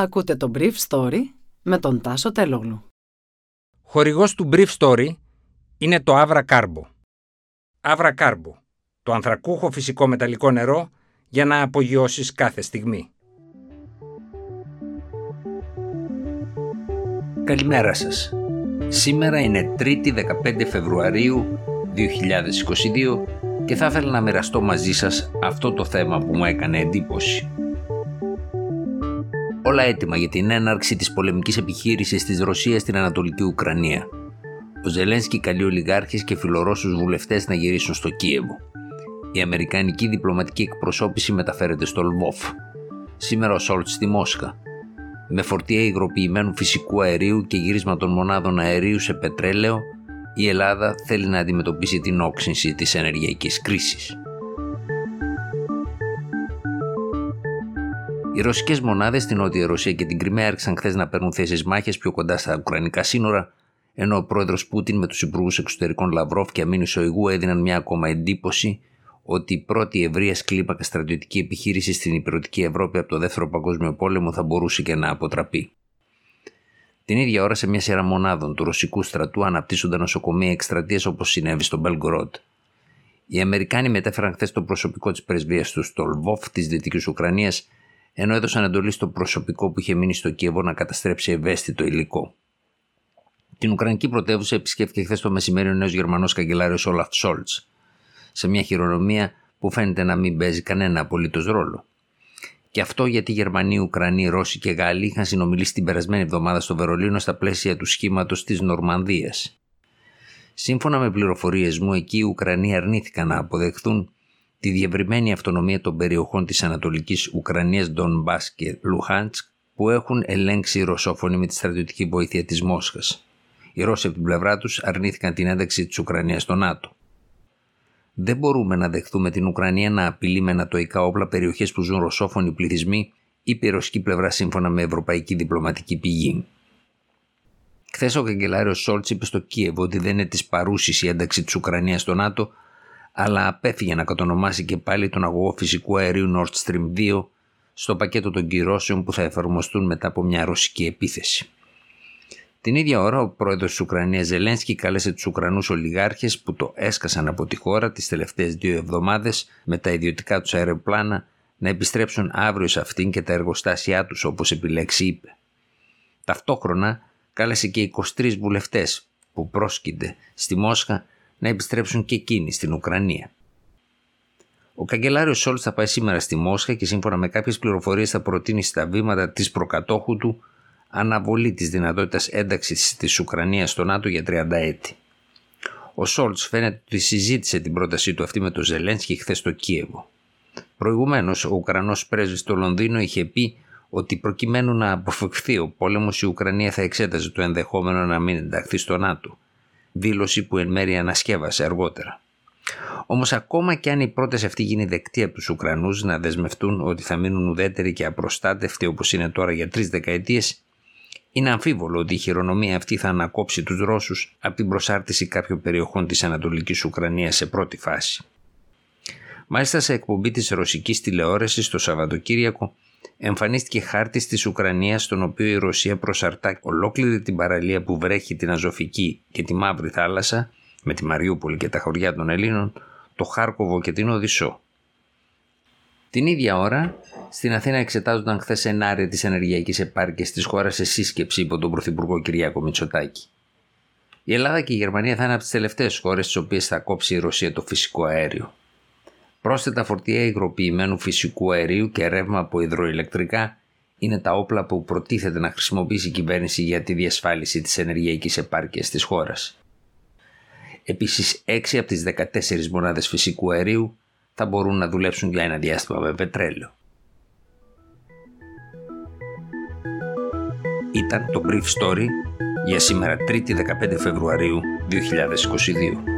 Ακούτε το Brief Story με τον Τάσο Τελόγλου. Χορηγός του Brief Story είναι το Avra Carbo. Avra Carbo, το ανθρακούχο φυσικό μεταλλικό νερό για να απογειώσεις κάθε στιγμή. Καλημέρα σας. Σήμερα είναι 3η 15 Φεβρουαρίου 2022 και θα ήθελα να μοιραστώ μαζί σας αυτό το θέμα που μου έκανε εντύπωση. Όλα έτοιμα για την έναρξη της πολεμικής επιχείρησης της Ρωσίας στην Ανατολική Ουκρανία. Ο Ζελένσκι καλεί ολιγάρχες και φιλορώσους βουλευτές να γυρίσουν στο Κίεβο. Η Αμερικανική διπλωματική εκπροσώπηση μεταφέρεται στο Λβόφ. Σήμερα ο Σόλτς στη Μόσχα. Με φορτία υγροποιημένου φυσικού αερίου και γύρισμα των μονάδων αερίου σε πετρέλαιο, η Ελλάδα θέλει να αντιμετωπίσει την όξυνση της ενεργειακής κρίσης. Οι ρωσικές μονάδες στην Νότια Ρωσία και την Κρυμαία άρχισαν χθες να παίρνουν θέσεις μάχες πιο κοντά στα Ουκρανικά σύνορα, ενώ ο πρόεδρος Πούτιν με τους υπουργούς εξωτερικών Λαυρόφ και Αμήνης Σοϊγού έδιναν μια ακόμα εντύπωση ότι η πρώτη ευρεία κλίμακα στρατιωτική επιχείρηση στην υπηρετική Ευρώπη από το Δεύτερο Παγκόσμιο Πόλεμο θα μπορούσε και να αποτραπεί. Την ίδια ώρα, σε μια σειρά μονάδων του ρωσικού στρατού αναπτύσσονταν νοσοκομεία εκστρατείες όπως συνέβη στο Μπελγκρότ. Οι Αμερικάνοι μετέφεραν χθες το προσωπικό της πρεσβείας τους στο Λβόφ της Δυτικής Ουκρανίας ενώ έδωσαν εντολή στο προσωπικό που είχε μείνει στο Κίεβο να καταστρέψει ευαίσθητο υλικό. Την Ουκρανική πρωτεύουσα επισκέφθηκε χθες το μεσημέρι ο νέος Γερμανός καγκελάριος Όλαφ Σόλτς, σε μια χειρονομία που φαίνεται να μην παίζει κανένα απολύτως ρόλο. Και αυτό γιατί οι Γερμανοί, Ουκρανοί, Ρώσοι και Γάλλοι είχαν συνομιλήσει την περασμένη εβδομάδα στο Βερολίνο στα πλαίσια του σχήματος της Νορμανδίας. Σύμφωνα με πληροφορίες μου, εκεί οι Ουκρανοί αρνήθηκαν να αποδεχθούν τη διευρυμένη αυτονομία των περιοχών της Ανατολικής Ουκρανίας Ντονμπάς και Λουχάντσκ που έχουν ελέγξει οι Ρωσόφωνοι με τη στρατιωτική βοήθεια της Μόσχας. Οι Ρώσοι από την πλευρά τους αρνήθηκαν την ένταξη της Ουκρανίας στο ΝΑΤΟ. Δεν μπορούμε να δεχτούμε την Ουκρανία να απειλεί με ανατοϊκά όπλα περιοχές που ζουν ρωσόφωνοι πληθυσμοί, ή η ρωσική πλευρά σύμφωνα με ευρωπαϊκή διπλωματική πηγή. Χθες ο καγκελάριος Σόλτς είπε στο Κίεβο ότι δεν είναι της παρούσης η ένταξη της Ουκρανίας στο ΝΑΤΟ, αλλά απέφυγε να κατονομάσει και πάλι τον αγωγό φυσικού αερίου Nord Stream 2 στο πακέτο των κυρώσεων που θα εφαρμοστούν μετά από μια ρωσική επίθεση. Την ίδια ώρα, ο πρόεδρος της Ουκρανίας Ζελένσκι κάλεσε τους Ουκρανούς ολιγάρχες που το έσκασαν από τη χώρα τις τελευταίες δύο εβδομάδες με τα ιδιωτικά τους αεροπλάνα να επιστρέψουν αύριο σε αυτήν και τα εργοστάσια τους όπως επιλέξει είπε. Ταυτόχρονα κάλεσε και 23 βουλευτές που πρόσκυνται στη Μόσχα να επιστρέψουν και εκείνοι στην Ουκρανία. Ο καγκελάριος Σόλτς θα πάει σήμερα στη Μόσχα και σύμφωνα με κάποιες πληροφορίες θα προτείνει στα βήματα της προκατόχου του αναβολή της δυνατότητας ένταξης της Ουκρανίας στο ΝΑΤΟ για 30 έτη. Ο Σόλτς φαίνεται ότι συζήτησε την πρότασή του αυτή με τον Ζελένσκι χθες στο Κίεβο. Προηγουμένως, ο Ουκρανός πρέσβης στο Λονδίνο είχε πει ότι προκειμένου να αποφευχθεί ο πόλεμος, η Ουκρανία θα εξέταζε το ενδεχόμενο να μην ενταχθεί στο ΝΑΤΟ δήλωση που εν μέρει ανασκεύασε αργότερα. Όμως, ακόμα και αν η πρόταση αυτή γίνει δεκτή από τους Ουκρανούς να δεσμευτούν ότι θα μείνουν ουδέτεροι και απροστάτευτοι όπως είναι τώρα για τρεις δεκαετίες, είναι αμφίβολο ότι η χειρονομία αυτή θα ανακόψει τους Ρώσους από την προσάρτηση κάποιων περιοχών της Ανατολικής Ουκρανίας σε πρώτη φάση. Μάλιστα, σε εκπομπή της ρωσικής τηλεόρασης το Σαββατοκύριακο, εμφανίστηκε χάρτη της Ουκρανίας, στον οποίο η Ρωσία προσαρτά ολόκληρη την παραλία που βρέχει την Αζωφική και τη Μαύρη Θάλασσα, με τη Μαριούπολη και τα χωριά των Ελλήνων, το Χάρκοβο και την Οδυσσό. Την ίδια ώρα, στην Αθήνα εξετάζονταν χθες σενάρια της ενεργειακής επάρκειας της χώρας σε σύσκεψη υπό τον Πρωθυπουργό Κυριάκο Μητσοτάκη. Η Ελλάδα και η Γερμανία θα είναι από τις τελευταίες χώρες στις οποίες θα κόψει η Ρωσία το φυσικό αέριο. Πρόσθετα φορτία υγροποιημένου φυσικού αερίου και ρεύμα από υδροηλεκτρικά είναι τα όπλα που προτίθεται να χρησιμοποιήσει η κυβέρνηση για τη διασφάλιση της ενεργειακής επάρκειας της χώρας. Επίσης, 6 από τις 14 μονάδες φυσικού αερίου θα μπορούν να δουλέψουν για ένα διάστημα με πετρέλαιο. Ήταν το Brief Story για σήμερα 3η 15 Φεβρουαρίου 2022.